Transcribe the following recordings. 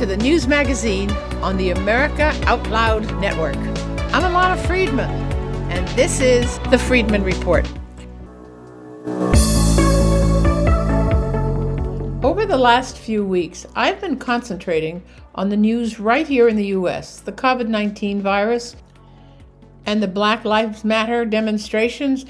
to the news magazine on the America Out Loud Network. I'm Ilana Freedman, and this is the Freedman Report. Over the last few weeks, I've been concentrating on the news right here in the U.S. the COVID 19 virus and the Black Lives Matter demonstrations,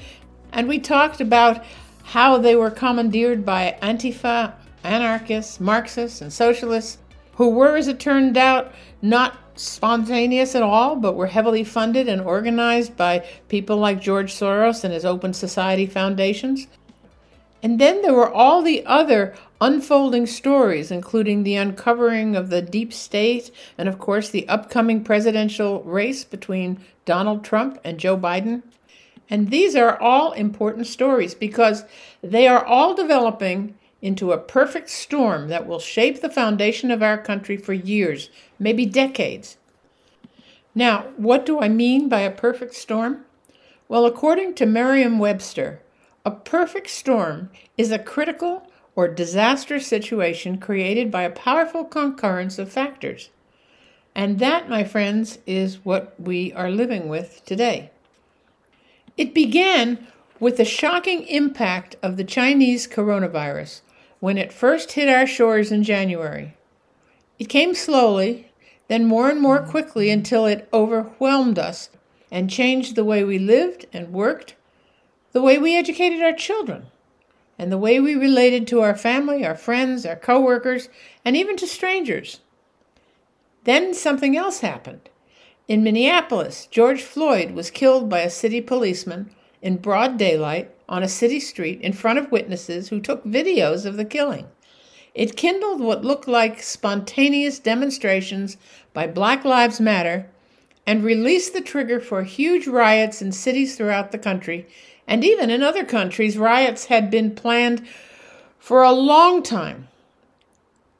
and we talked about how they were commandeered by Antifa, anarchists, Marxists, and socialists who were, as it turned out, not spontaneous at all, but were heavily funded and organized by people like George Soros and his Open Society foundations. And then there were all the other unfolding stories, including the uncovering of the deep state and, of course, the upcoming presidential race between Donald Trump and Joe Biden. And these are all important stories because they are all developing into a perfect storm that will shape the foundation of our country for years, maybe decades. Now, what do I mean by a perfect storm? Well, according to Merriam Webster, a perfect storm is a critical or disastrous situation created by a powerful concurrence of factors. And that, my friends, is what we are living with today. It began with the shocking impact of the Chinese coronavirus, when it first hit our shores in January. It came slowly, then more and more quickly until it overwhelmed us and changed the way we lived and worked, the way we educated our children, and the way we related to our family, our friends, our coworkers, and even to strangers. Then something else happened. In Minneapolis, George Floyd was killed by a city policeman in broad daylight on a city street in front of witnesses who took videos of the killing. It kindled what looked like spontaneous demonstrations by Black Lives Matter and released the trigger for huge riots in cities throughout the country. And even in other countries, riots had been planned for a long time.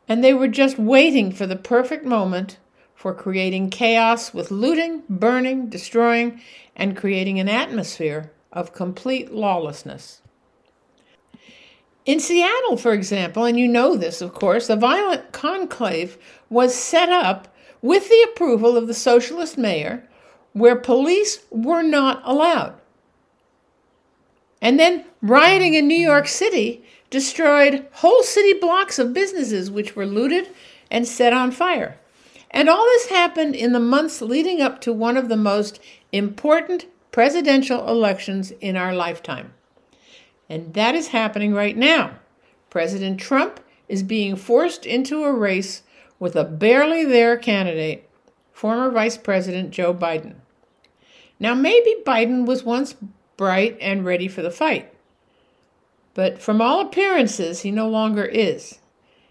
And they were just waiting for the perfect moment for creating chaos with looting, burning, destroying, and creating an atmosphere of complete lawlessness. In Seattle, for example, and you know this, of course, a violent conclave was set up with the approval of the socialist mayor where police were not allowed. And then rioting in New York City destroyed whole city blocks of businesses which were looted and set on fire. And all this happened in the months leading up to one of the most important presidential elections in our lifetime. And that is happening right now. President Trump is being forced into a race with a barely there candidate, former Vice President Joe Biden. Now, maybe Biden was once bright and ready for the fight, but from all appearances, he no longer is.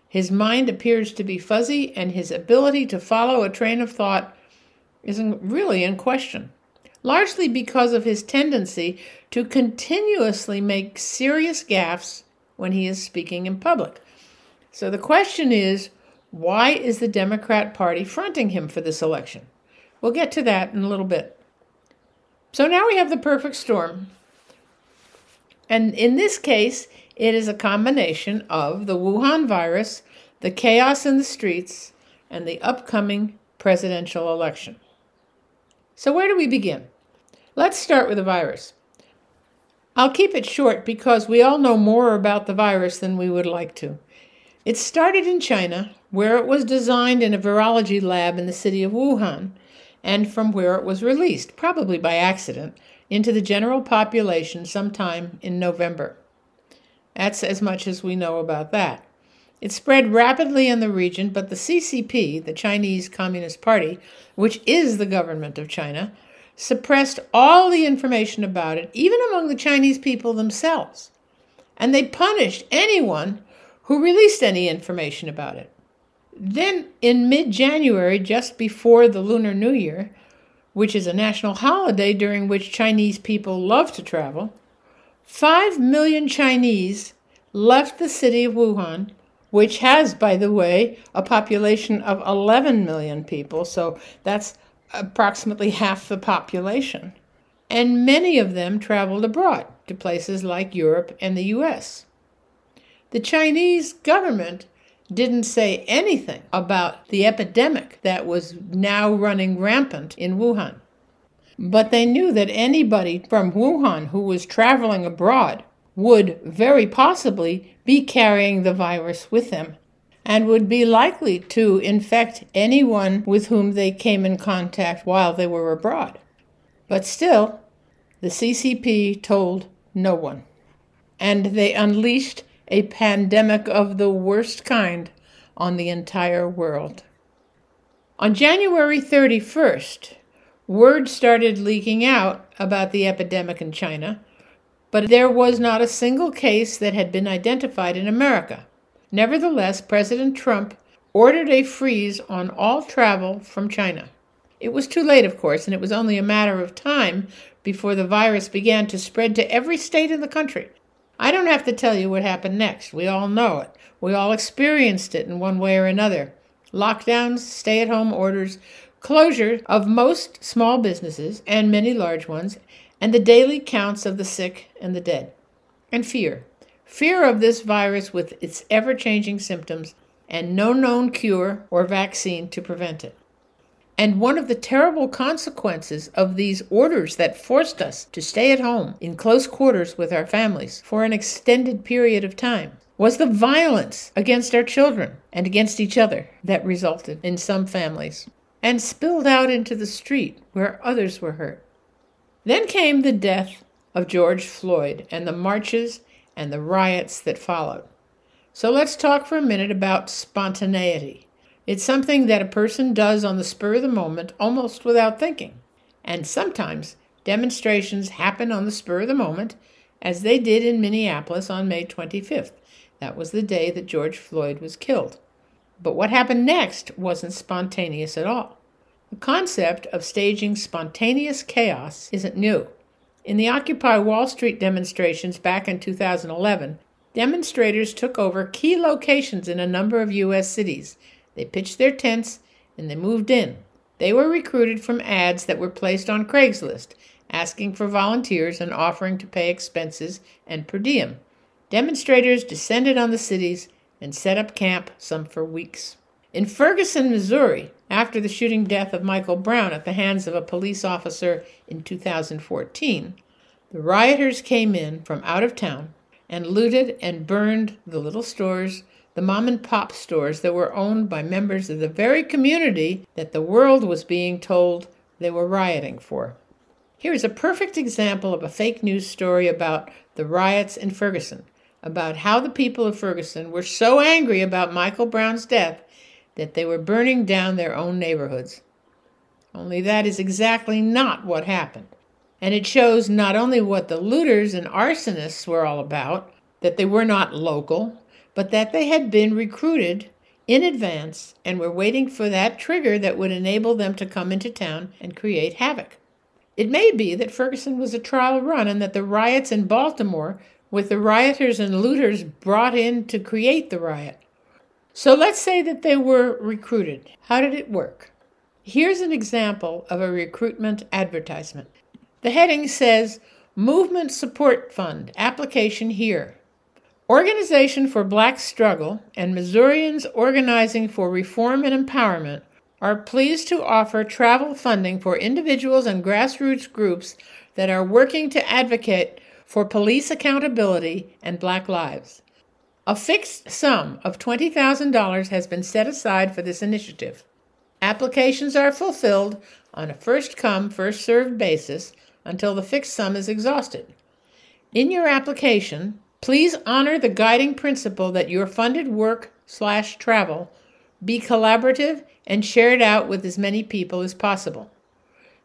His mind appears to be fuzzy, and his ability to follow a train of thought isn't really in question largely because of his tendency to continuously make serious gaffes when he is speaking in public. So the question is why is the Democrat Party fronting him for this election? We'll get to that in a little bit. So now we have the perfect storm. And in this case, it is a combination of the Wuhan virus, the chaos in the streets, and the upcoming presidential election. So, where do we begin? Let's start with the virus. I'll keep it short because we all know more about the virus than we would like to. It started in China, where it was designed in a virology lab in the city of Wuhan, and from where it was released, probably by accident, into the general population sometime in November. That's as much as we know about that. It spread rapidly in the region, but the CCP, the Chinese Communist Party, which is the government of China, suppressed all the information about it, even among the Chinese people themselves. And they punished anyone who released any information about it. Then, in mid January, just before the Lunar New Year, which is a national holiday during which Chinese people love to travel, 5 million Chinese left the city of Wuhan which has, by the way, a population of 11 million people, so that's approximately half the population. And many of them traveled abroad to places like Europe and the US. The Chinese government didn't say anything about the epidemic that was now running rampant in Wuhan. But they knew that anybody from Wuhan who was traveling abroad would very possibly be carrying the virus with them and would be likely to infect anyone with whom they came in contact while they were abroad. But still, the CCP told no one. And they unleashed a pandemic of the worst kind on the entire world. On January 31st, word started leaking out about the epidemic in China, but there was not a single case that had been identified in America. Nevertheless, President Trump ordered a freeze on all travel from China. It was too late, of course, and it was only a matter of time before the virus began to spread to every state in the country. I don't have to tell you what happened next. We all know it. We all experienced it in one way or another. Lockdowns, stay at home orders, closure of most small businesses and many large ones, and the daily counts of the sick and the dead. And fear. Fear of this virus with its ever changing symptoms and no known cure or vaccine to prevent it. And one of the terrible consequences of these orders that forced us to stay at home in close quarters with our families for an extended period of time was the violence against our children and against each other that resulted in some families and spilled out into the street where others were hurt. Then came the death of George Floyd and the marches and the riots that followed. So let's talk for a minute about spontaneity. It's something that a person does on the spur of the moment, almost without thinking. And sometimes demonstrations happen on the spur of the moment, as they did in Minneapolis on May 25th. That was the day that George Floyd was killed. But what happened next wasn't spontaneous at all. The concept of staging spontaneous chaos isn't new. In the Occupy Wall Street demonstrations back in 2011, demonstrators took over key locations in a number of U.S. cities they pitched their tents and they moved in. They were recruited from ads that were placed on Craigslist, asking for volunteers and offering to pay expenses and per diem. Demonstrators descended on the cities and set up camp, some for weeks. In Ferguson, Missouri, after the shooting death of Michael Brown at the hands of a police officer in 2014, the rioters came in from out of town and looted and burned the little stores, the mom and pop stores that were owned by members of the very community that the world was being told they were rioting for. Here is a perfect example of a fake news story about the riots in Ferguson, about how the people of Ferguson were so angry about Michael Brown's death that they were burning down their own neighborhoods. Only that is exactly not what happened. And it shows not only what the looters and arsonists were all about, that they were not local, but that they had been recruited in advance and were waiting for that trigger that would enable them to come into town and create havoc. It may be that Ferguson was a trial run and that the riots in Baltimore, with the rioters and looters brought in to create the riot. So let's say that they were recruited. How did it work? Here's an example of a recruitment advertisement. The heading says Movement Support Fund, application here. Organization for Black Struggle and Missourians Organizing for Reform and Empowerment are pleased to offer travel funding for individuals and grassroots groups that are working to advocate for police accountability and black lives. A fixed sum of $20,000 has been set aside for this initiative. Applications are fulfilled on a first come, first served basis until the fixed sum is exhausted. In your application, Please honor the guiding principle that your funded work slash travel be collaborative and shared out with as many people as possible.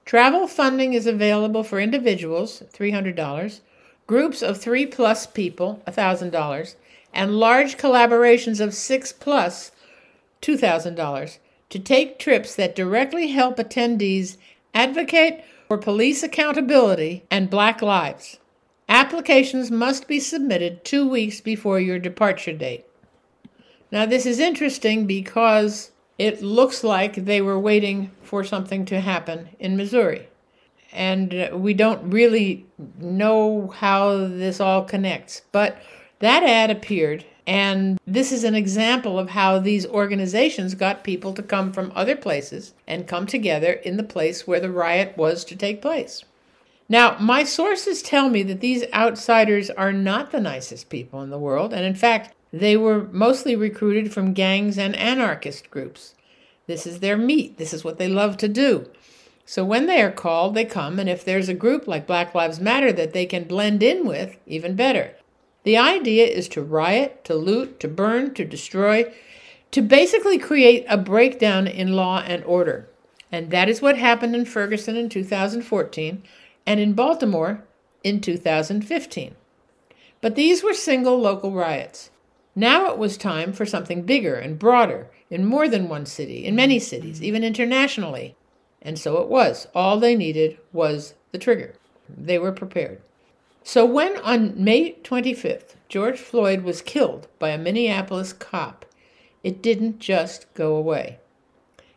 Travel funding is available for individuals, $300, groups of three plus people, $1,000, and large collaborations of six plus, $2,000, to take trips that directly help attendees advocate for police accountability and black lives. Applications must be submitted two weeks before your departure date. Now, this is interesting because it looks like they were waiting for something to happen in Missouri. And we don't really know how this all connects. But that ad appeared And this is an example of how these organizations got people to come from other places and come together in the place where the riot was to take place. Now, my sources tell me that these outsiders are not the nicest people in the world, and in fact, they were mostly recruited from gangs and anarchist groups. This is their meat, this is what they love to do. So when they are called, they come, and if there's a group like Black Lives Matter that they can blend in with, even better. The idea is to riot, to loot, to burn, to destroy, to basically create a breakdown in law and order. And that is what happened in Ferguson in 2014 and in Baltimore in 2015. But these were single local riots. Now it was time for something bigger and broader in more than one city, in many cities, even internationally. And so it was. All they needed was the trigger. They were prepared. So when on May 25th, George Floyd was killed by a Minneapolis cop, it didn't just go away.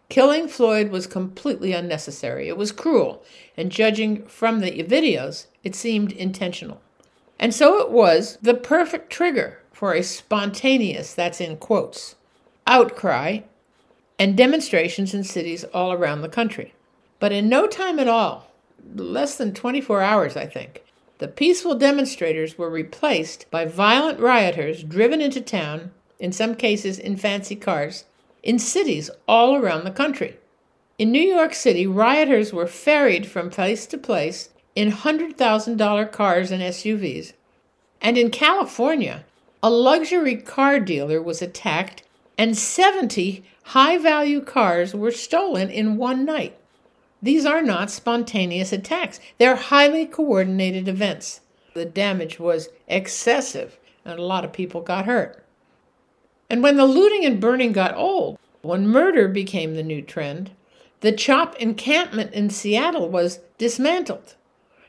Killing Floyd was completely unnecessary. It was cruel, and judging from the videos, it seemed intentional. And so it was the perfect trigger for a spontaneous, that's in quotes, outcry and demonstrations in cities all around the country. But in no time at all, less than 24 hours, I think, the peaceful demonstrators were replaced by violent rioters driven into town, in some cases in fancy cars, in cities all around the country. In New York City, rioters were ferried from place to place in $100,000 cars and SUVs. And in California, a luxury car dealer was attacked and 70 high value cars were stolen in one night. These are not spontaneous attacks, they're highly coordinated events. The damage was excessive, and a lot of people got hurt. And when the looting and burning got old, when murder became the new trend, the CHOP encampment in Seattle was dismantled,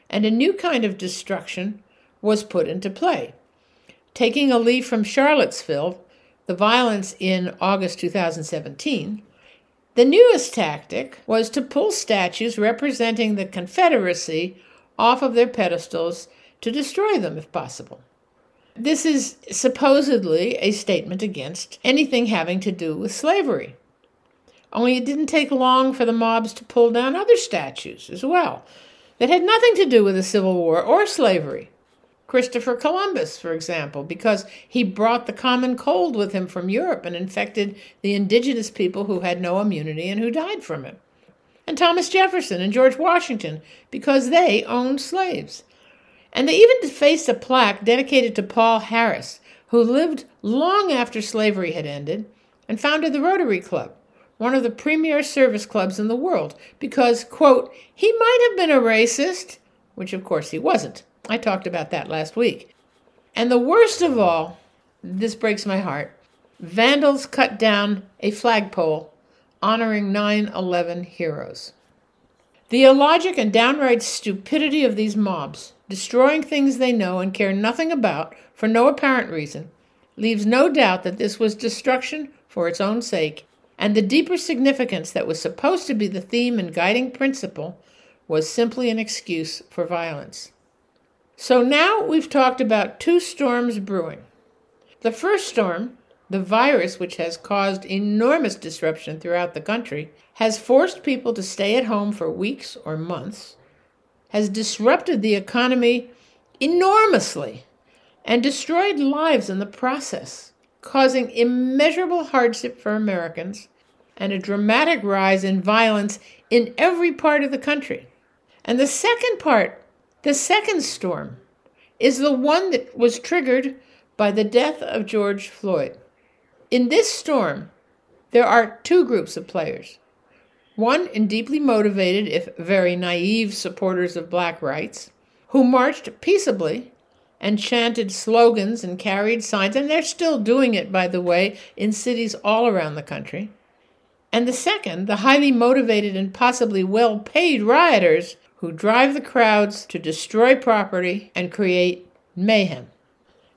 and a new kind of destruction was put into play. Taking a leaf from Charlottesville, the violence in August 2017, the newest tactic was to pull statues representing the Confederacy off of their pedestals to destroy them if possible. This is supposedly a statement against anything having to do with slavery. Only it didn't take long for the mobs to pull down other statues as well that had nothing to do with the Civil War or slavery. Christopher Columbus, for example, because he brought the common cold with him from Europe and infected the indigenous people who had no immunity and who died from it. And Thomas Jefferson and George Washington, because they owned slaves. And they even defaced a plaque dedicated to Paul Harris, who lived long after slavery had ended and founded the Rotary Club, one of the premier service clubs in the world, because, quote, he might have been a racist, which of course he wasn't. I talked about that last week. And the worst of all, this breaks my heart vandals cut down a flagpole honoring 9 11 heroes. The illogic and downright stupidity of these mobs destroying things they know and care nothing about for no apparent reason, leaves no doubt that this was destruction for its own sake, and the deeper significance that was supposed to be the theme and guiding principle was simply an excuse for violence. So now we've talked about two storms brewing. The first storm, the virus which has caused enormous disruption throughout the country, has forced people to stay at home for weeks or months has disrupted the economy enormously and destroyed lives in the process, causing immeasurable hardship for Americans and a dramatic rise in violence in every part of the country. And the second part, the second storm, is the one that was triggered by the death of George Floyd. In this storm, there are two groups of players one in deeply motivated, if very naive, supporters of black rights, who marched peaceably and chanted slogans and carried signs, and they're still doing it, by the way, in cities all around the country. And the second, the highly motivated and possibly well paid rioters who drive the crowds to destroy property and create mayhem.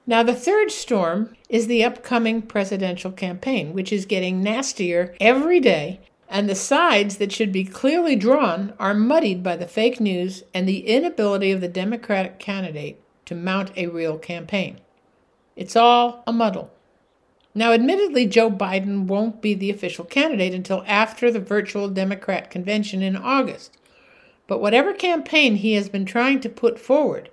Now, the third storm is the upcoming presidential campaign, which is getting nastier every day and the sides that should be clearly drawn are muddied by the fake news and the inability of the Democratic candidate to mount a real campaign. It's all a muddle. Now, admittedly, Joe Biden won't be the official candidate until after the virtual Democrat convention in August. But whatever campaign he has been trying to put forward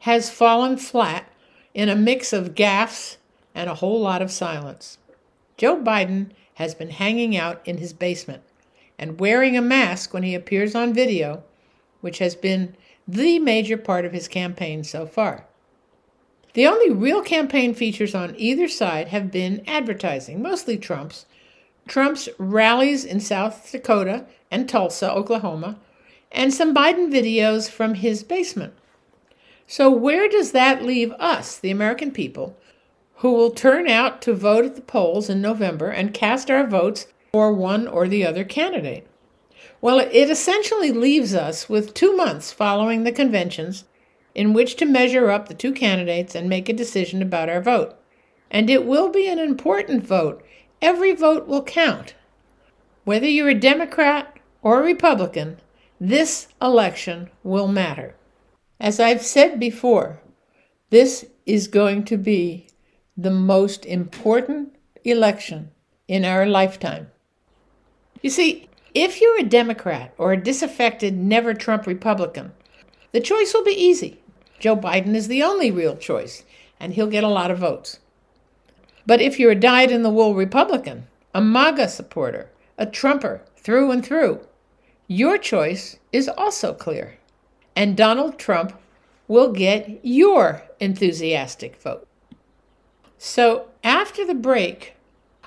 has fallen flat in a mix of gaffes and a whole lot of silence. Joe Biden has been hanging out in his basement and wearing a mask when he appears on video, which has been the major part of his campaign so far. The only real campaign features on either side have been advertising, mostly Trump's. Trump's rallies in South Dakota and Tulsa, Oklahoma, and some Biden videos from his basement. So, where does that leave us, the American people, who will turn out to vote at the polls in November and cast our votes for one or the other candidate? Well, it essentially leaves us with two months following the conventions in which to measure up the two candidates and make a decision about our vote. And it will be an important vote. Every vote will count. Whether you're a Democrat or a Republican, this election will matter. As I've said before, this is going to be the most important election in our lifetime. You see, if you're a Democrat or a disaffected, never Trump Republican, the choice will be easy. Joe Biden is the only real choice, and he'll get a lot of votes. But if you're a dyed in the wool Republican, a MAGA supporter, a Trumper through and through, your choice is also clear. And Donald Trump will get your enthusiastic vote. So after the break,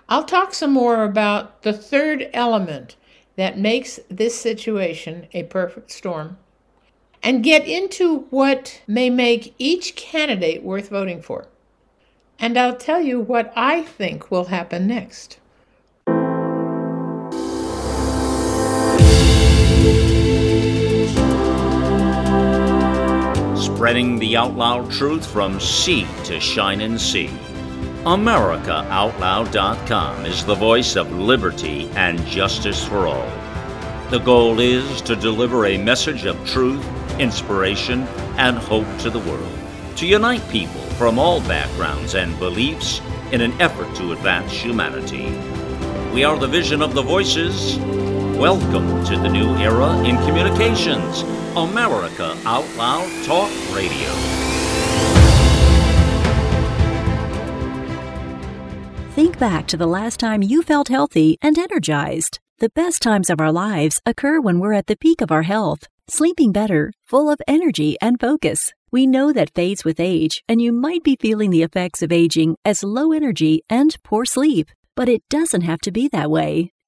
I'll talk some more about the third element that makes this situation a perfect storm and get into what may make each candidate worth voting for. And I'll tell you what I think will happen next. Spreading the out loud truth from sea to shining sea. AmericaOutloud.com is the voice of liberty and justice for all. The goal is to deliver a message of truth, inspiration, and hope to the world, to unite people from all backgrounds and beliefs in an effort to advance humanity. We are the vision of the voices. Welcome to the new era in communications, America Out Loud Talk Radio. Think back to the last time you felt healthy and energized. The best times of our lives occur when we're at the peak of our health, sleeping better, full of energy and focus. We know that fades with age, and you might be feeling the effects of aging as low energy and poor sleep. But it doesn't have to be that way.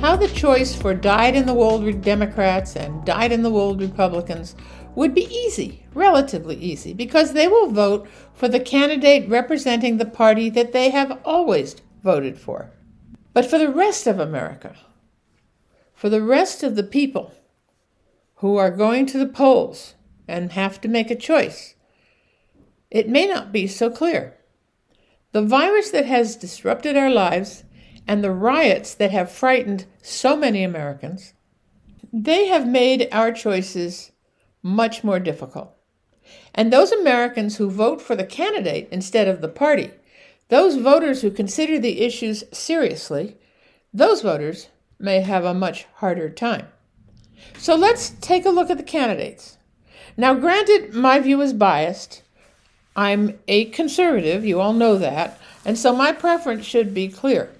how the choice for dyed in the wool Democrats and dyed in the wool Republicans would be easy, relatively easy, because they will vote for the candidate representing the party that they have always voted for. But for the rest of America, for the rest of the people who are going to the polls and have to make a choice, it may not be so clear. The virus that has disrupted our lives and the riots that have frightened so many Americans, they have made our choices much more difficult. And those Americans who vote for the candidate instead of the party those voters who consider the issues seriously, those voters may have a much harder time. So let's take a look at the candidates. Now, granted, my view is biased. I'm a conservative, you all know that, and so my preference should be clear.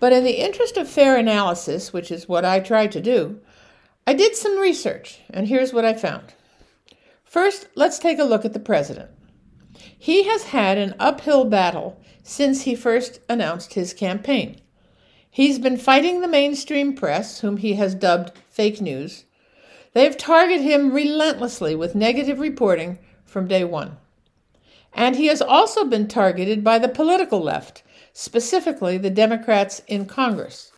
But in the interest of fair analysis, which is what I tried to do, I did some research, and here's what I found. First, let's take a look at the president. He has had an uphill battle since he first announced his campaign. He's been fighting the mainstream press, whom he has dubbed fake news. They've targeted him relentlessly with negative reporting from day one. And he has also been targeted by the political left, specifically the Democrats in Congress.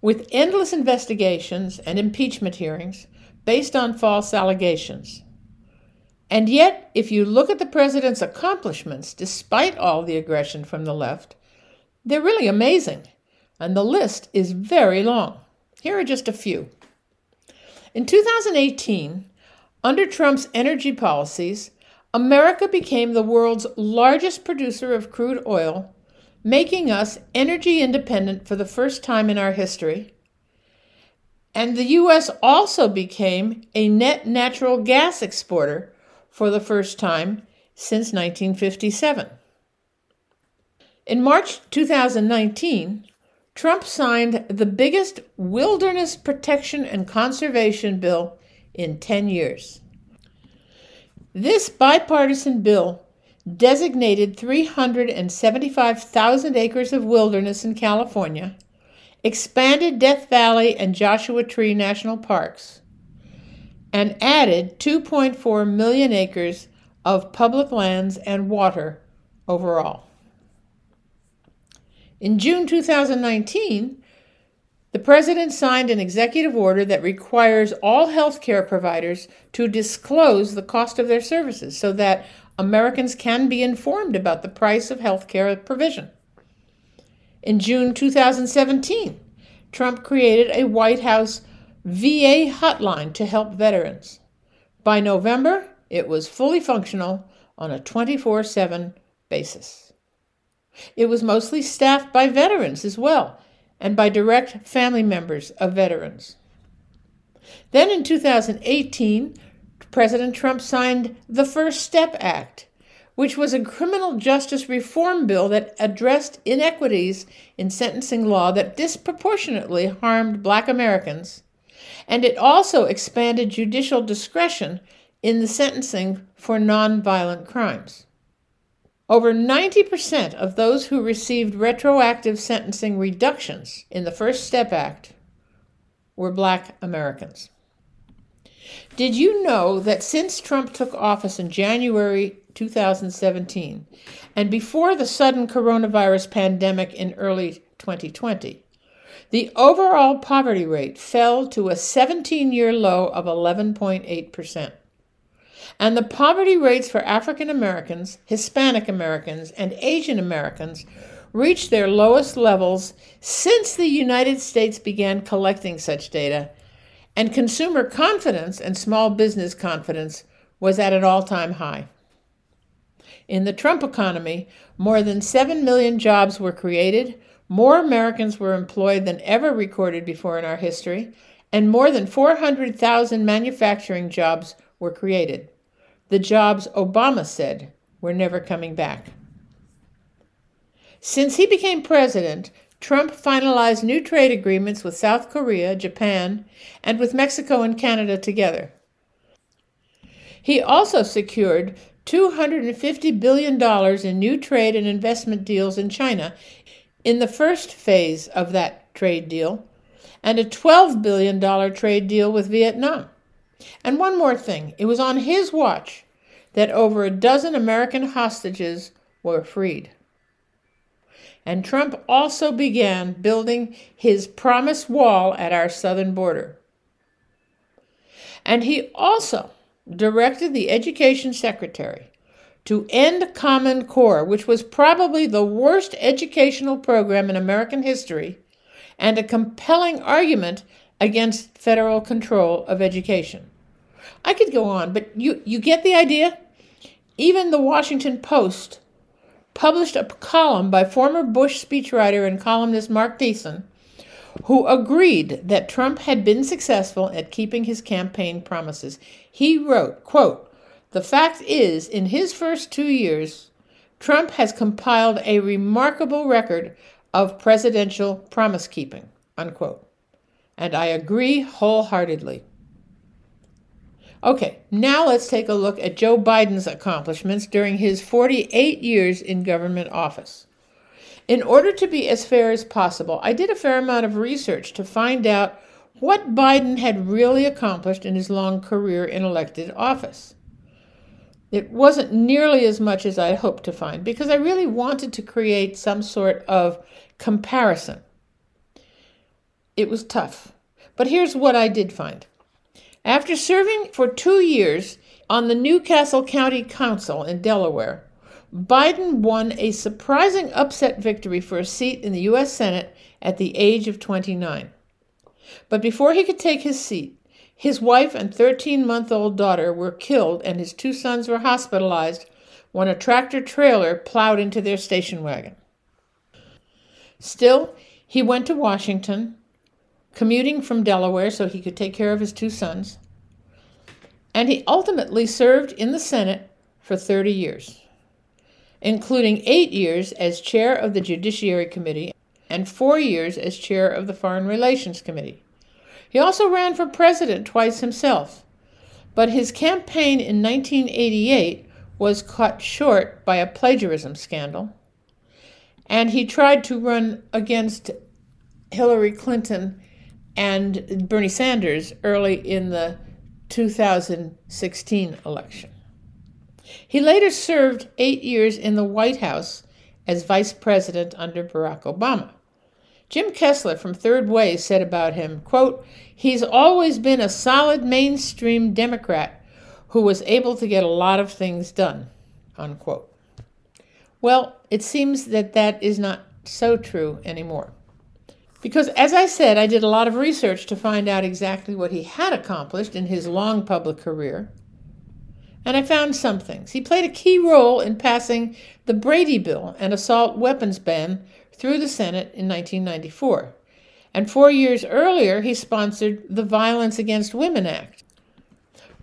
With endless investigations and impeachment hearings based on false allegations. And yet, if you look at the president's accomplishments, despite all the aggression from the left, they're really amazing, and the list is very long. Here are just a few. In 2018, under Trump's energy policies, America became the world's largest producer of crude oil, making us energy independent for the first time in our history. And the U.S. also became a net natural gas exporter for the first time since 1957. In March 2019, Trump signed the biggest wilderness protection and conservation bill in 10 years. This bipartisan bill designated 375,000 acres of wilderness in California, expanded Death Valley and Joshua Tree National Parks, and added 2.4 million acres of public lands and water overall. In June 2019, the President signed an executive order that requires all healthcare providers to disclose the cost of their services so that Americans can be informed about the price of healthcare provision. In June 2017, Trump created a White House VA hotline to help veterans. By November, it was fully functional on a 24 7 basis. It was mostly staffed by veterans as well and by direct family members of veterans. Then in 2018, President Trump signed the First Step Act, which was a criminal justice reform bill that addressed inequities in sentencing law that disproportionately harmed black Americans and it also expanded judicial discretion in the sentencing for nonviolent crimes. Over 90% of those who received retroactive sentencing reductions in the First Step Act were black Americans. Did you know that since Trump took office in January 2017 and before the sudden coronavirus pandemic in early 2020, the overall poverty rate fell to a 17 year low of 11.8%. And the poverty rates for African Americans, Hispanic Americans, and Asian Americans reached their lowest levels since the United States began collecting such data, and consumer confidence and small business confidence was at an all time high. In the Trump economy, more than 7 million jobs were created, more Americans were employed than ever recorded before in our history, and more than 400,000 manufacturing jobs were created. The jobs Obama said were never coming back. Since he became president, Trump finalized new trade agreements with South Korea, Japan, and with Mexico and Canada together. He also secured $250 billion in new trade and investment deals in China, in the first phase of that trade deal, and a $12 billion trade deal with Vietnam. And one more thing it was on his watch that over a dozen American hostages were freed. And Trump also began building his promised wall at our southern border. And he also directed the education secretary to end Common Core, which was probably the worst educational program in American history, and a compelling argument against federal control of education. I could go on, but you, you get the idea? Even the Washington Post published a column by former Bush speechwriter and columnist Mark Thiessen, who agreed that Trump had been successful at keeping his campaign promises. He wrote, quote, the fact is, in his first two years, Trump has compiled a remarkable record of presidential promise keeping. Unquote. And I agree wholeheartedly. Okay, now let's take a look at Joe Biden's accomplishments during his 48 years in government office. In order to be as fair as possible, I did a fair amount of research to find out what Biden had really accomplished in his long career in elected office. It wasn't nearly as much as I hoped to find because I really wanted to create some sort of comparison. It was tough. But here's what I did find. After serving for two years on the New Castle County Council in Delaware, Biden won a surprising upset victory for a seat in the U.S. Senate at the age of 29. But before he could take his seat, his wife and 13 month old daughter were killed, and his two sons were hospitalized when a tractor trailer plowed into their station wagon. Still, he went to Washington, commuting from Delaware so he could take care of his two sons, and he ultimately served in the Senate for 30 years, including eight years as chair of the Judiciary Committee and four years as chair of the Foreign Relations Committee. He also ran for president twice himself, but his campaign in 1988 was cut short by a plagiarism scandal, and he tried to run against Hillary Clinton and Bernie Sanders early in the 2016 election. He later served eight years in the White House as vice president under Barack Obama. Jim Kessler from Third Way said about him, quote, He's always been a solid mainstream Democrat who was able to get a lot of things done, unquote. Well, it seems that that is not so true anymore. Because, as I said, I did a lot of research to find out exactly what he had accomplished in his long public career. And I found some things. He played a key role in passing the Brady Bill, an assault weapons ban, through the Senate in 1994. And four years earlier, he sponsored the Violence Against Women Act,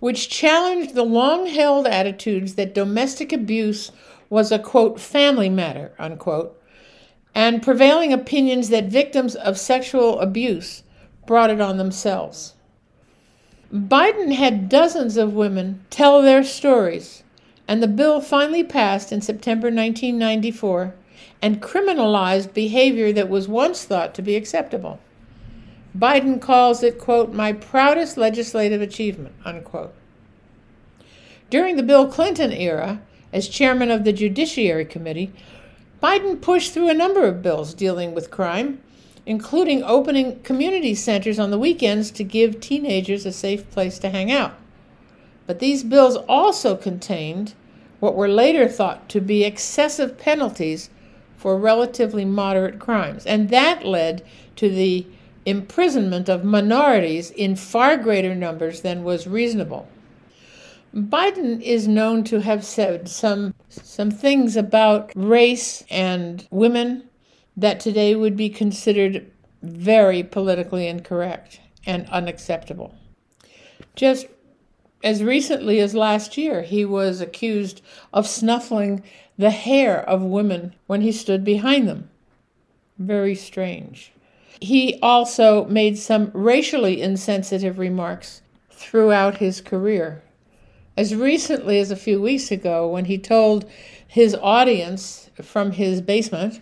which challenged the long held attitudes that domestic abuse was a quote, family matter, unquote, and prevailing opinions that victims of sexual abuse brought it on themselves. Biden had dozens of women tell their stories, and the bill finally passed in September 1994 and criminalized behavior that was once thought to be acceptable. Biden calls it, quote, my proudest legislative achievement, unquote. During the Bill Clinton era, as chairman of the Judiciary Committee, Biden pushed through a number of bills dealing with crime, including opening community centers on the weekends to give teenagers a safe place to hang out. But these bills also contained what were later thought to be excessive penalties for relatively moderate crimes. And that led to the imprisonment of minorities in far greater numbers than was reasonable. Biden is known to have said some some things about race and women that today would be considered very politically incorrect and unacceptable. Just as recently as last year, he was accused of snuffling the hair of women when he stood behind them. Very strange. He also made some racially insensitive remarks throughout his career. As recently as a few weeks ago, when he told his audience from his basement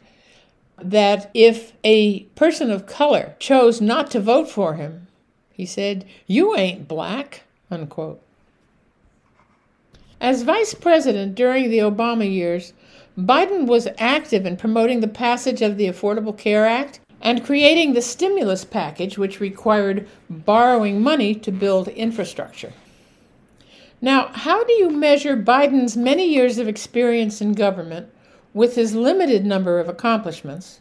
that if a person of color chose not to vote for him, he said, You ain't black, unquote. As vice president during the Obama years, Biden was active in promoting the passage of the Affordable Care Act and creating the stimulus package, which required borrowing money to build infrastructure. Now, how do you measure Biden's many years of experience in government with his limited number of accomplishments,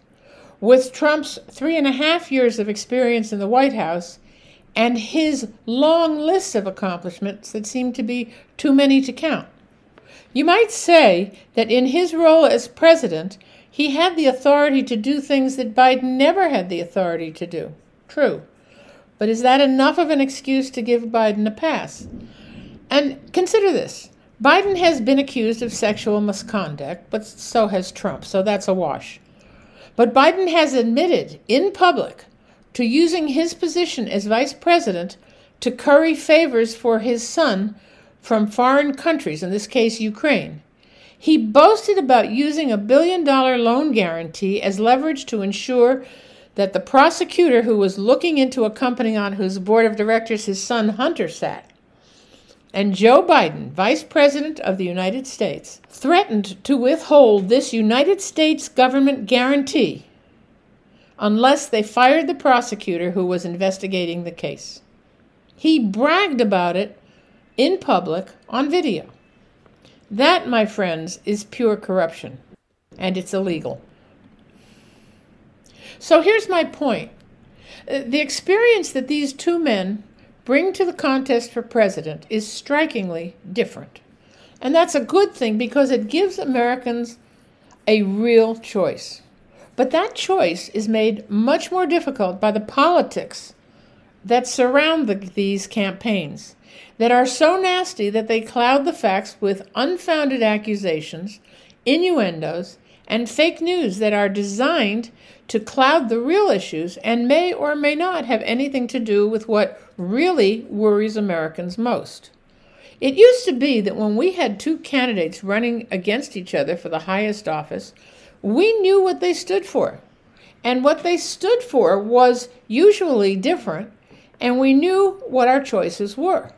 with Trump's three and a half years of experience in the White House, and his long list of accomplishments that seem to be too many to count. You might say that in his role as president, he had the authority to do things that Biden never had the authority to do. True. But is that enough of an excuse to give Biden a pass? And consider this Biden has been accused of sexual misconduct, but so has Trump, so that's a wash. But Biden has admitted in public to using his position as vice president to curry favors for his son from foreign countries, in this case, Ukraine. He boasted about using a billion dollar loan guarantee as leverage to ensure that the prosecutor who was looking into a company on whose board of directors his son Hunter sat, and Joe Biden, Vice President of the United States, threatened to withhold this United States government guarantee unless they fired the prosecutor who was investigating the case. He bragged about it in public on video. That, my friends, is pure corruption, and it's illegal. So here's my point uh, the experience that these two men bring to the contest for president is strikingly different. And that's a good thing because it gives Americans a real choice. But that choice is made much more difficult by the politics that surround the, these campaigns that are so nasty that they cloud the facts with unfounded accusations, innuendos, and fake news that are designed to cloud the real issues and may or may not have anything to do with what really worries Americans most. It used to be that when we had two candidates running against each other for the highest office, we knew what they stood for. And what they stood for was usually different, and we knew what our choices were.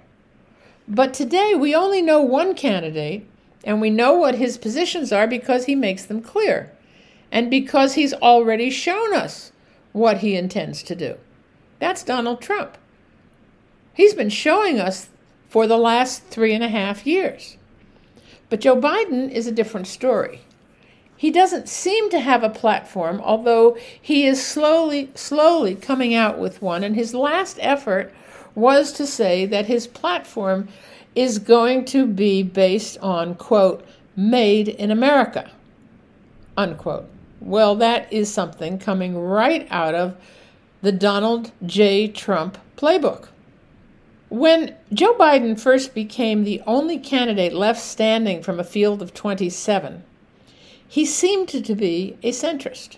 But today we only know one candidate, and we know what his positions are because he makes them clear, and because he's already shown us what he intends to do. That's Donald Trump. He's been showing us for the last three and a half years. But Joe Biden is a different story. He doesn't seem to have a platform, although he is slowly, slowly coming out with one. And his last effort was to say that his platform is going to be based on, quote, made in America, unquote. Well, that is something coming right out of the Donald J. Trump playbook. When Joe Biden first became the only candidate left standing from a field of 27, he seemed to be a centrist.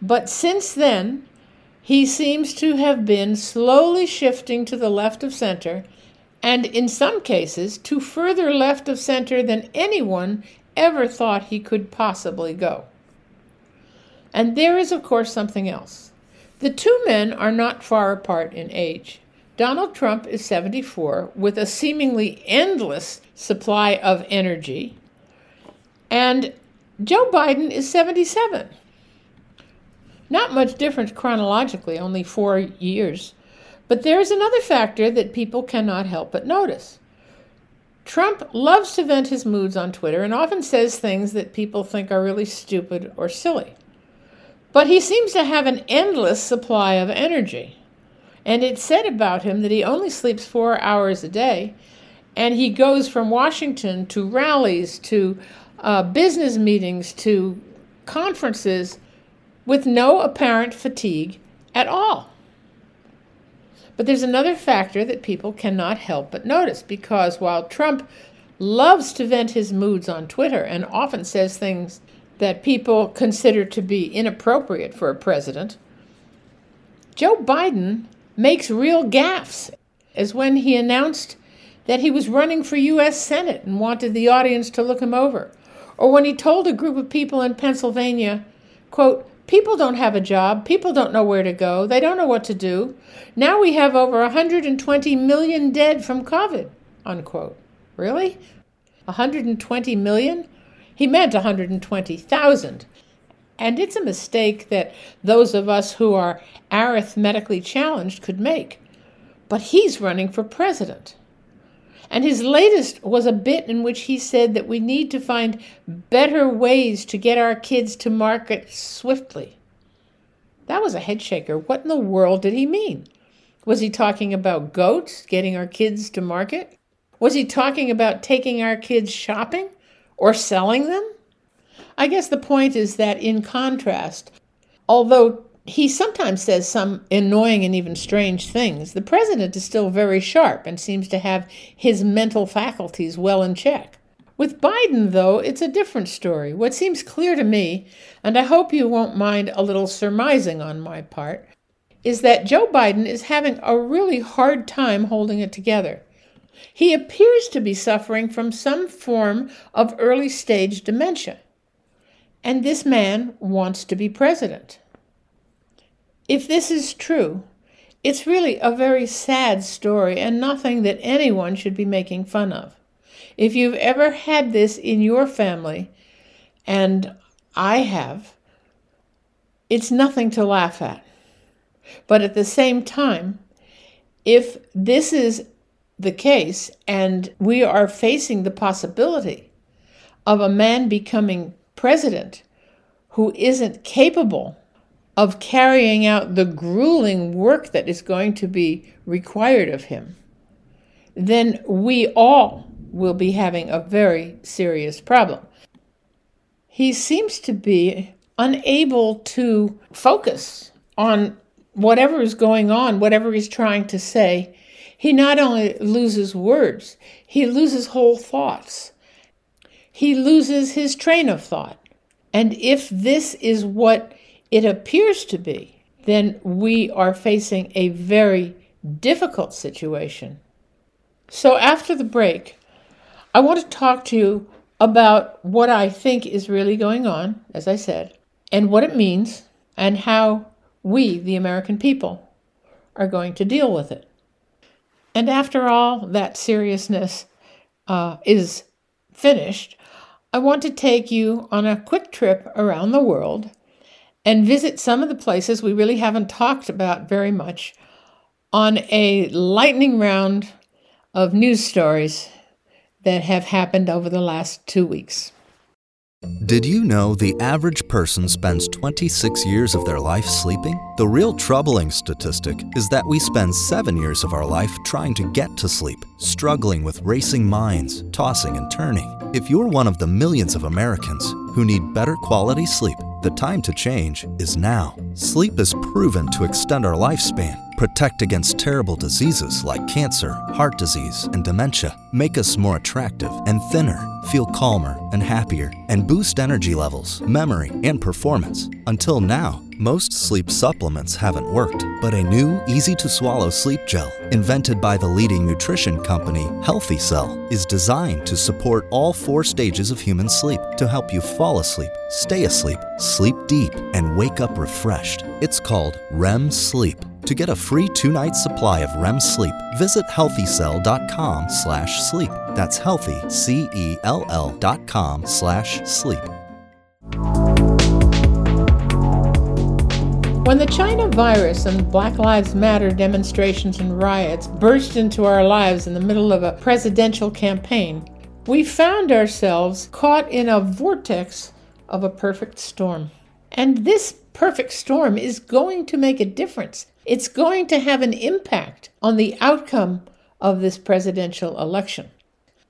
But since then, he seems to have been slowly shifting to the left of center, and in some cases to further left of center than anyone ever thought he could possibly go. And there is, of course, something else. The two men are not far apart in age. Donald Trump is 74 with a seemingly endless supply of energy, and Joe Biden is 77 not much difference chronologically, only four years. But there's another factor that people cannot help but notice. Trump loves to vent his moods on Twitter and often says things that people think are really stupid or silly. But he seems to have an endless supply of energy. And it's said about him that he only sleeps four hours a day, and he goes from Washington to rallies to uh, business meetings to conferences with no apparent fatigue at all. But there's another factor that people cannot help but notice because while Trump loves to vent his moods on Twitter and often says things that people consider to be inappropriate for a president, Joe Biden makes real gaffes, as when he announced that he was running for U.S. Senate and wanted the audience to look him over, or when he told a group of people in Pennsylvania, quote, People don't have a job. People don't know where to go. They don't know what to do. Now we have over 120 million dead from COVID. Unquote. Really? 120 million? He meant 120,000. And it's a mistake that those of us who are arithmetically challenged could make. But he's running for president. And his latest was a bit in which he said that we need to find better ways to get our kids to market swiftly. That was a head shaker. What in the world did he mean? Was he talking about goats, getting our kids to market? Was he talking about taking our kids shopping or selling them? I guess the point is that, in contrast, although he sometimes says some annoying and even strange things. The president is still very sharp and seems to have his mental faculties well in check. With Biden, though, it's a different story. What seems clear to me, and I hope you won't mind a little surmising on my part, is that Joe Biden is having a really hard time holding it together. He appears to be suffering from some form of early stage dementia. And this man wants to be president. If this is true, it's really a very sad story and nothing that anyone should be making fun of. If you've ever had this in your family, and I have, it's nothing to laugh at. But at the same time, if this is the case and we are facing the possibility of a man becoming president who isn't capable of carrying out the grueling work that is going to be required of him, then we all will be having a very serious problem. He seems to be unable to focus on whatever is going on, whatever he's trying to say. He not only loses words, he loses whole thoughts. He loses his train of thought. And if this is what it appears to be, then we are facing a very difficult situation. So, after the break, I want to talk to you about what I think is really going on, as I said, and what it means, and how we, the American people, are going to deal with it. And after all that seriousness uh, is finished, I want to take you on a quick trip around the world and visit some of the places we really haven't talked about very much on a lightning round of news stories that have happened over the last two weeks. Did you know the average person spends 26 years of their life sleeping? The real troubling statistic is that we spend seven years of our life trying to get to sleep, struggling with racing minds, tossing and turning. If you're one of the millions of Americans who need better quality sleep, the time to change is now. Sleep is proven to extend our lifespan, protect against terrible diseases like cancer, heart disease, and dementia, make us more attractive and thinner, feel calmer and happier, and boost energy levels, memory, and performance. Until now, most sleep supplements haven't worked, but a new, easy to swallow sleep gel, invented by the leading nutrition company Healthy Cell, is designed to support all four stages of human sleep to help you fall asleep, stay asleep, sleep deep, and wake up refreshed. It's called REM Sleep. To get a free two-night supply of REM sleep, visit healthycell.com slash sleep. That's healthy, C-E-L-L dot com slash sleep. When the China virus and Black Lives Matter demonstrations and riots burst into our lives in the middle of a presidential campaign, we found ourselves caught in a vortex of a perfect storm. And this perfect storm is going to make a difference. It's going to have an impact on the outcome of this presidential election.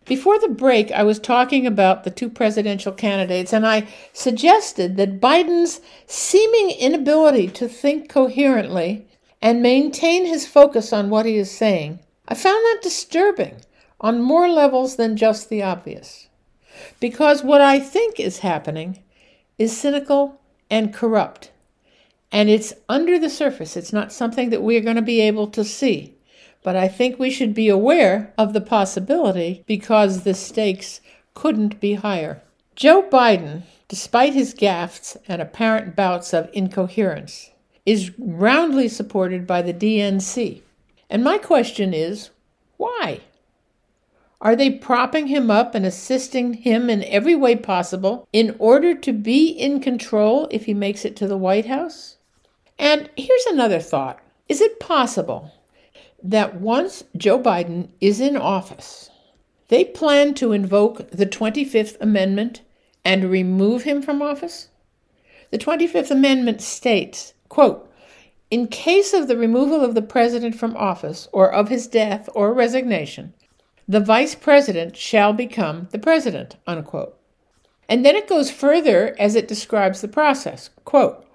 Before the break, I was talking about the two presidential candidates, and I suggested that Biden's seeming inability to think coherently and maintain his focus on what he is saying, I found that disturbing on more levels than just the obvious. Because what I think is happening is cynical and corrupt. And it's under the surface, it's not something that we're going to be able to see. But I think we should be aware of the possibility because the stakes couldn't be higher. Joe Biden, despite his gaffes and apparent bouts of incoherence, is roundly supported by the DNC. And my question is why? Are they propping him up and assisting him in every way possible in order to be in control if he makes it to the White House? And here's another thought Is it possible that once Joe Biden is in office, they plan to invoke the 25th Amendment and remove him from office? The 25th Amendment states, quote, in case of the removal of the president from office or of his death or resignation, the vice president shall become the president, unquote. And then it goes further as it describes the process. Quote,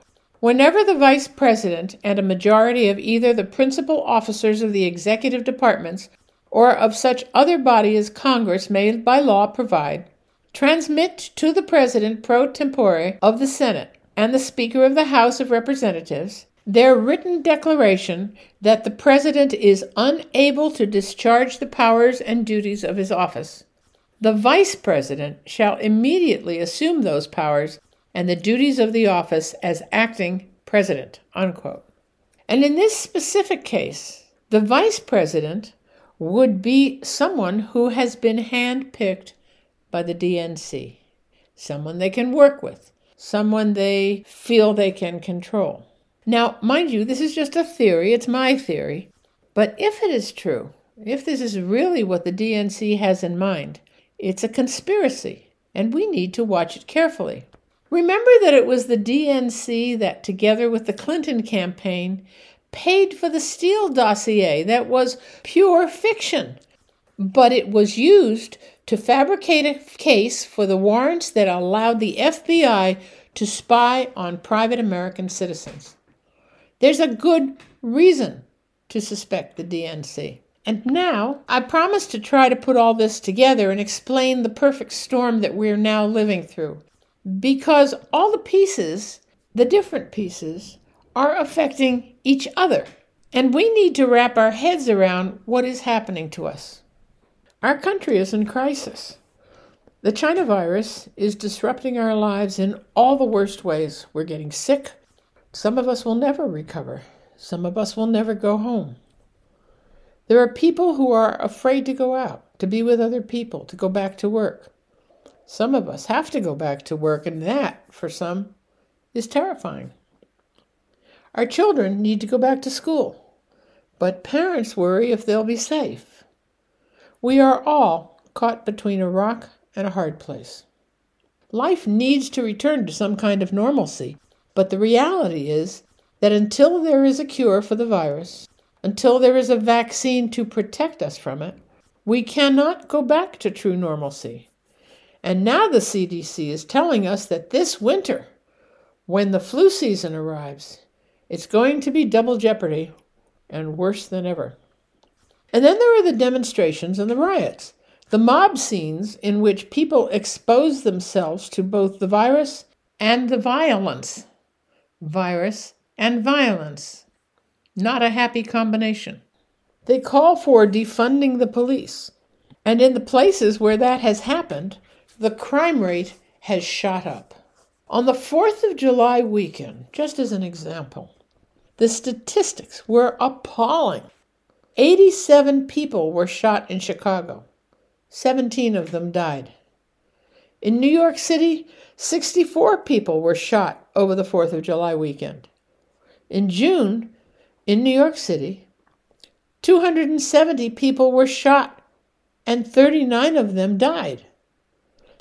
Whenever the vice president and a majority of either the principal officers of the executive departments or of such other body as Congress may by law provide, transmit to the president pro tempore of the Senate and the Speaker of the House of Representatives their written declaration that the President is unable to discharge the powers and duties of his office. The Vice President shall immediately assume those powers and the duties of the office as acting President. Unquote. And in this specific case, the Vice President would be someone who has been handpicked by the DNC, someone they can work with, someone they feel they can control. Now, mind you, this is just a theory, it's my theory. But if it is true, if this is really what the DNC has in mind, it's a conspiracy, and we need to watch it carefully. Remember that it was the DNC that, together with the Clinton campaign, paid for the Steele dossier that was pure fiction. But it was used to fabricate a case for the warrants that allowed the FBI to spy on private American citizens. There's a good reason to suspect the DNC. And now, I promise to try to put all this together and explain the perfect storm that we're now living through. Because all the pieces, the different pieces, are affecting each other. And we need to wrap our heads around what is happening to us. Our country is in crisis. The China virus is disrupting our lives in all the worst ways. We're getting sick, some of us will never recover. Some of us will never go home. There are people who are afraid to go out, to be with other people, to go back to work. Some of us have to go back to work, and that, for some, is terrifying. Our children need to go back to school, but parents worry if they'll be safe. We are all caught between a rock and a hard place. Life needs to return to some kind of normalcy, but the reality is that until there is a cure for the virus, until there is a vaccine to protect us from it, we cannot go back to true normalcy. And now the CDC is telling us that this winter, when the flu season arrives, it's going to be double jeopardy and worse than ever. And then there are the demonstrations and the riots, the mob scenes in which people expose themselves to both the virus and the violence virus, and violence. Not a happy combination. They call for defunding the police. And in the places where that has happened, the crime rate has shot up. On the 4th of July weekend, just as an example, the statistics were appalling. 87 people were shot in Chicago, 17 of them died. In New York City, 64 people were shot over the 4th of July weekend. In June, in New York City, 270 people were shot and 39 of them died.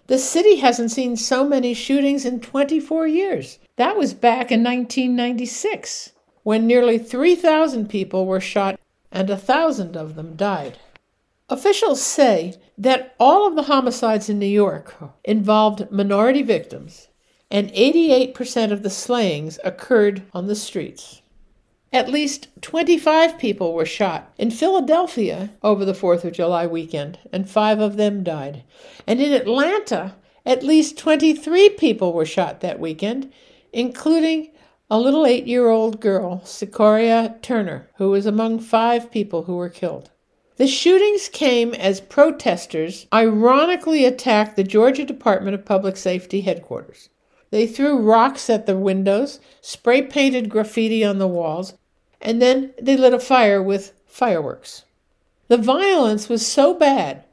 The city hasn't seen so many shootings in 24 years. That was back in 1996, when nearly 3,000 people were shot and 1,000 of them died. Officials say that all of the homicides in New York involved minority victims, and 88% of the slayings occurred on the streets. At least 25 people were shot in Philadelphia over the 4th of July weekend, and five of them died. And in Atlanta, at least 23 people were shot that weekend, including a little eight year old girl, Secoriea Turner, who was among five people who were killed. The shootings came as protesters ironically attacked the Georgia Department of Public Safety headquarters. They threw rocks at the windows, spray painted graffiti on the walls, and then they lit a fire with fireworks. The violence was so bad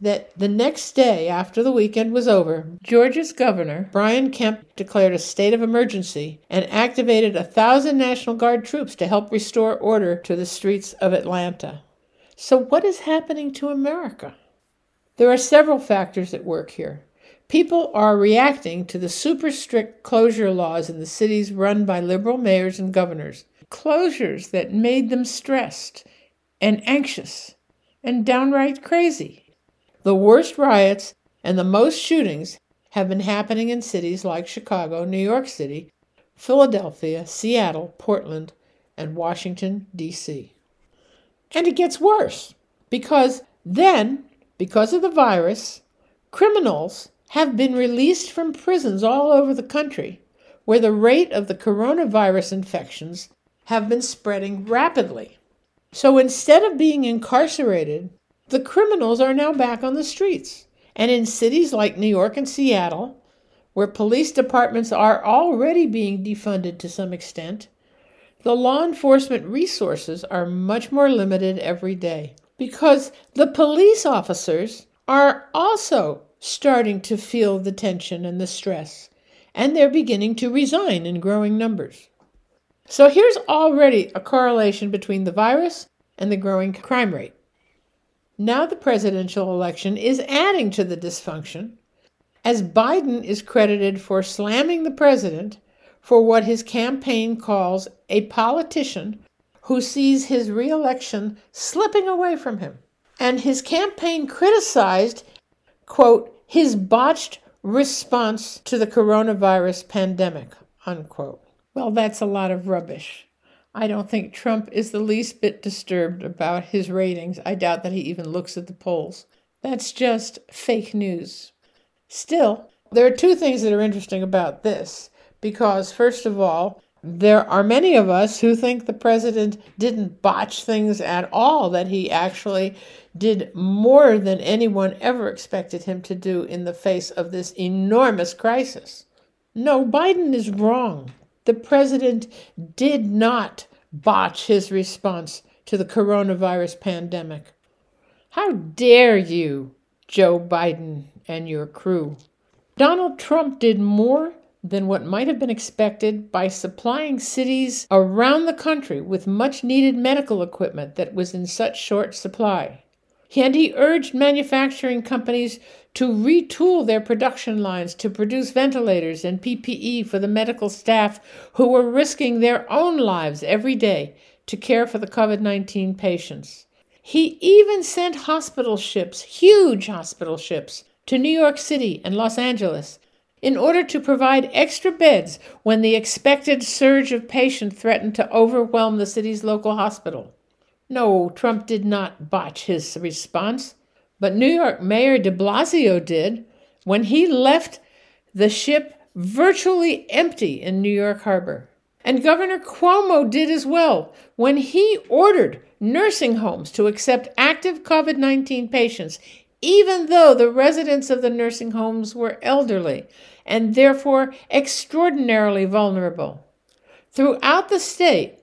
that the next day after the weekend was over, Georgia's governor, Brian Kemp, declared a state of emergency and activated a thousand National Guard troops to help restore order to the streets of Atlanta. So, what is happening to America? There are several factors at work here. People are reacting to the super strict closure laws in the cities run by liberal mayors and governors, closures that made them stressed and anxious and downright crazy. The worst riots and the most shootings have been happening in cities like Chicago, New York City, Philadelphia, Seattle, Portland, and Washington, D.C. And it gets worse because then, because of the virus, criminals have been released from prisons all over the country where the rate of the coronavirus infections have been spreading rapidly. So instead of being incarcerated, the criminals are now back on the streets. And in cities like New York and Seattle, where police departments are already being defunded to some extent, the law enforcement resources are much more limited every day because the police officers are also starting to feel the tension and the stress, and they're beginning to resign in growing numbers. So here's already a correlation between the virus and the growing crime rate. Now the presidential election is adding to the dysfunction, as Biden is credited for slamming the president for what his campaign calls a politician who sees his reelection slipping away from him. And his campaign criticized, quote, his botched response to the coronavirus pandemic, unquote. Well, that's a lot of rubbish. I don't think Trump is the least bit disturbed about his ratings. I doubt that he even looks at the polls. That's just fake news. Still, there are two things that are interesting about this because, first of all, there are many of us who think the president didn't botch things at all, that he actually did more than anyone ever expected him to do in the face of this enormous crisis. No, Biden is wrong. The president did not botch his response to the coronavirus pandemic. How dare you, Joe Biden and your crew? Donald Trump did more than what might have been expected by supplying cities around the country with much needed medical equipment that was in such short supply. And he urged manufacturing companies to retool their production lines to produce ventilators and PPE for the medical staff who were risking their own lives every day to care for the COVID 19 patients. He even sent hospital ships, huge hospital ships, to New York City and Los Angeles in order to provide extra beds when the expected surge of patients threatened to overwhelm the city's local hospital. No, Trump did not botch his response, but New York Mayor de Blasio did when he left the ship virtually empty in New York Harbor. And Governor Cuomo did as well when he ordered nursing homes to accept active COVID 19 patients, even though the residents of the nursing homes were elderly and therefore extraordinarily vulnerable. Throughout the state,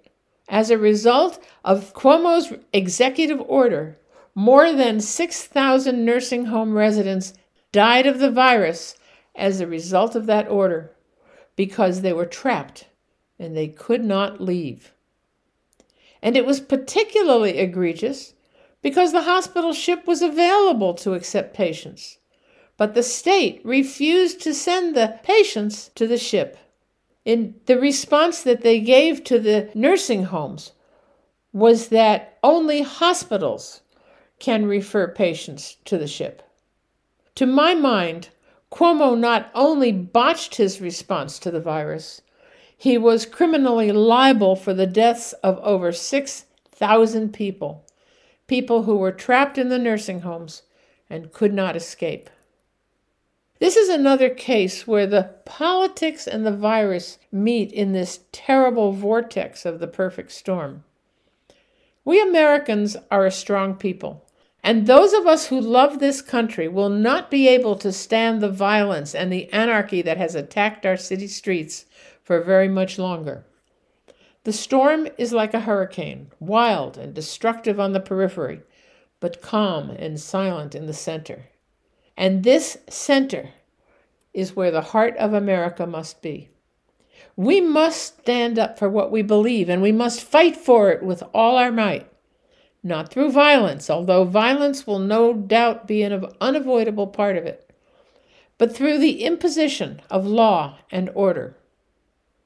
as a result of Cuomo's executive order, more than 6,000 nursing home residents died of the virus as a result of that order because they were trapped and they could not leave. And it was particularly egregious because the hospital ship was available to accept patients but the state refused to send the patients to the ship. In the response that they gave to the nursing homes was that only hospitals can refer patients to the ship. To my mind, Cuomo not only botched his response to the virus, he was criminally liable for the deaths of over 6,000 people, people who were trapped in the nursing homes and could not escape. This is another case where the politics and the virus meet in this terrible vortex of the perfect storm. We Americans are a strong people, and those of us who love this country will not be able to stand the violence and the anarchy that has attacked our city streets for very much longer. The storm is like a hurricane, wild and destructive on the periphery, but calm and silent in the center. And this center is where the heart of America must be. We must stand up for what we believe, and we must fight for it with all our might. Not through violence, although violence will no doubt be an unavoidable part of it, but through the imposition of law and order.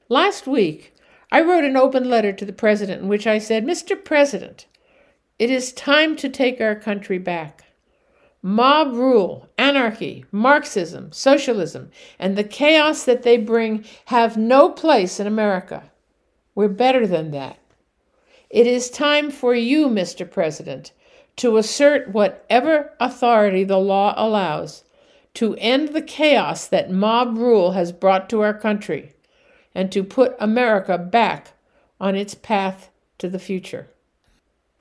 Last week, I wrote an open letter to the President in which I said, Mr. President, it is time to take our country back. Mob rule, anarchy, Marxism, socialism, and the chaos that they bring have no place in America. We're better than that. It is time for you, Mr. President, to assert whatever authority the law allows to end the chaos that mob rule has brought to our country and to put America back on its path to the future.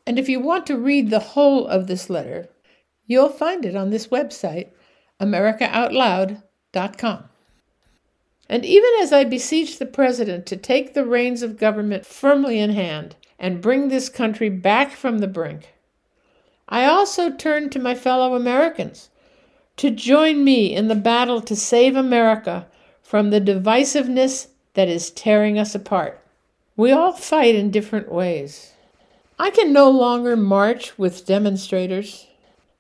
And if you want to read the whole of this letter, you'll find it on this website, AmericaOutloud.com. And even as I beseech the President to take the reins of government firmly in hand and bring this country back from the brink, I also turn to my fellow Americans to join me in the battle to save America from the divisiveness that is tearing us apart. We all fight in different ways. I can no longer march with demonstrators,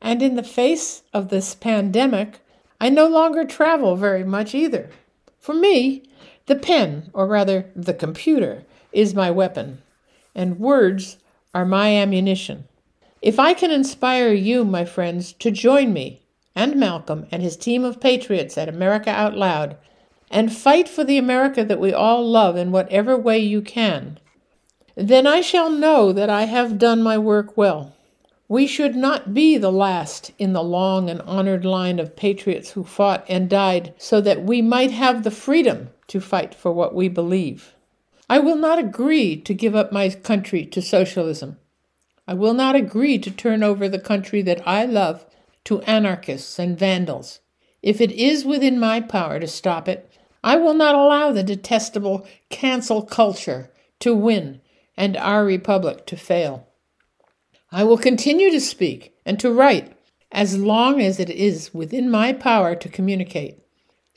and in the face of this pandemic, I no longer travel very much either. For me, the pen, or rather the computer, is my weapon, and words are my ammunition. If I can inspire you, my friends, to join me and Malcolm and his team of patriots at America Out Loud and fight for the America that we all love in whatever way you can, then I shall know that I have done my work well. We should not be the last in the long and honored line of patriots who fought and died so that we might have the freedom to fight for what we believe. I will not agree to give up my country to socialism. I will not agree to turn over the country that I love to anarchists and vandals. If it is within my power to stop it, I will not allow the detestable cancel culture to win and our republic to fail. I will continue to speak and to write as long as it is within my power to communicate.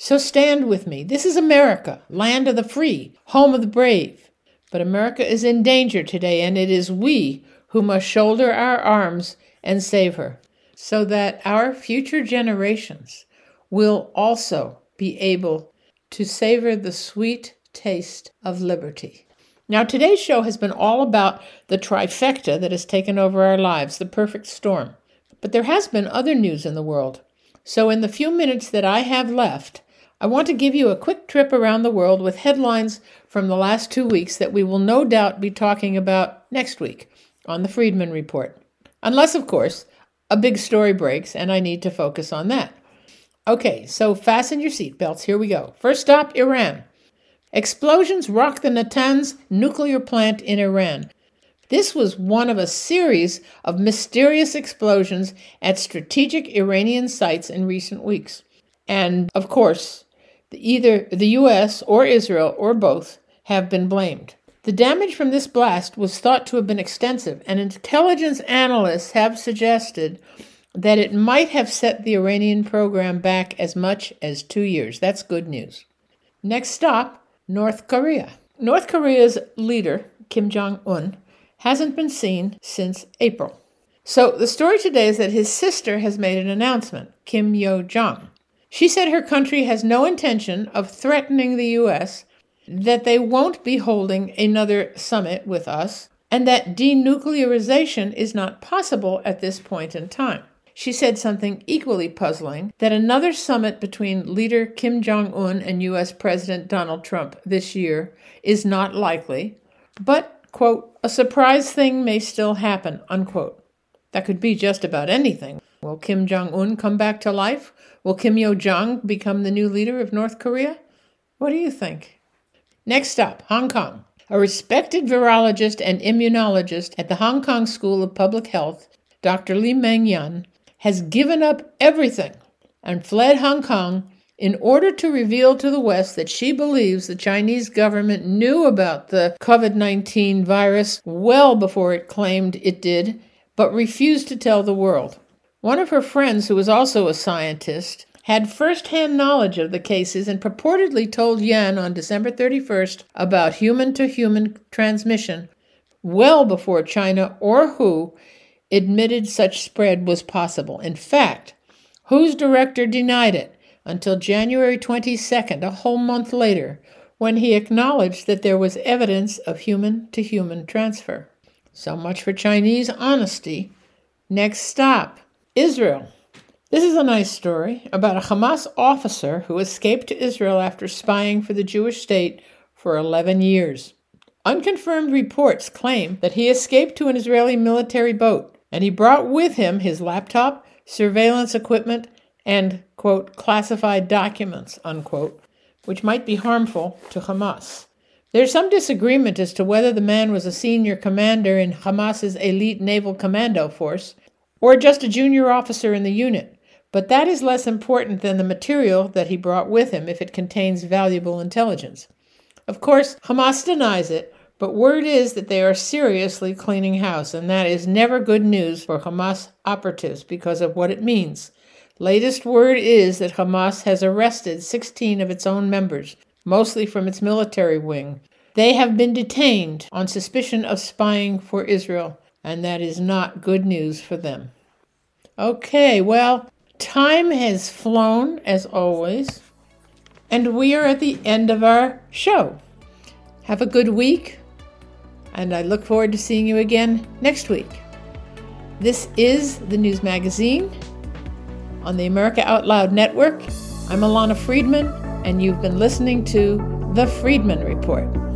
So stand with me. This is America, land of the free, home of the brave. But America is in danger today, and it is we who must shoulder our arms and save her, so that our future generations will also be able to savor the sweet taste of liberty. Now, today's show has been all about the trifecta that has taken over our lives, the perfect storm. But there has been other news in the world. So, in the few minutes that I have left, I want to give you a quick trip around the world with headlines from the last two weeks that we will no doubt be talking about next week on the Freedman Report. Unless, of course, a big story breaks and I need to focus on that. Okay, so fasten your seatbelts. Here we go. First stop Iran. Explosions rocked the Natanz nuclear plant in Iran. This was one of a series of mysterious explosions at strategic Iranian sites in recent weeks. And of course, either the US or Israel or both have been blamed. The damage from this blast was thought to have been extensive, and intelligence analysts have suggested that it might have set the Iranian program back as much as two years. That's good news. Next stop North Korea. North Korea's leader, Kim Jong un, hasn't been seen since April. So the story today is that his sister has made an announcement, Kim Yo Jong. She said her country has no intention of threatening the U.S., that they won't be holding another summit with us, and that denuclearization is not possible at this point in time she said something equally puzzling that another summit between leader Kim Jong un and U.S. President Donald Trump this year is not likely, but, quote, a surprise thing may still happen, unquote. That could be just about anything. Will Kim Jong un come back to life? Will Kim Yo Jong become the new leader of North Korea? What do you think? Next up, Hong Kong. A respected virologist and immunologist at the Hong Kong School of Public Health, Dr. Li Meng Yan, has given up everything and fled Hong Kong in order to reveal to the West that she believes the Chinese government knew about the COVID 19 virus well before it claimed it did, but refused to tell the world. One of her friends, who was also a scientist, had first hand knowledge of the cases and purportedly told Yan on December 31st about human to human transmission well before China or WHO admitted such spread was possible. In fact, WHO's director denied it until January 22nd, a whole month later, when he acknowledged that there was evidence of human to human transfer. So much for Chinese honesty. Next stop Israel. This is a nice story about a Hamas officer who escaped to Israel after spying for the Jewish state for 11 years. Unconfirmed reports claim that he escaped to an Israeli military boat and he brought with him his laptop, surveillance equipment, and, quote, classified documents, unquote, which might be harmful to Hamas. There's some disagreement as to whether the man was a senior commander in Hamas's elite naval commando force or just a junior officer in the unit, but that is less important than the material that he brought with him if it contains valuable intelligence. Of course, Hamas denies it, but word is that they are seriously cleaning house, and that is never good news for Hamas operatives because of what it means. Latest word is that Hamas has arrested 16 of its own members, mostly from its military wing. They have been detained on suspicion of spying for Israel, and that is not good news for them. Okay, well, time has flown as always, and we are at the end of our show. Have a good week and I look forward to seeing you again next week. This is the News Magazine on the America Out Loud Network. I'm Alana Freedman, and you've been listening to The Freedman Report.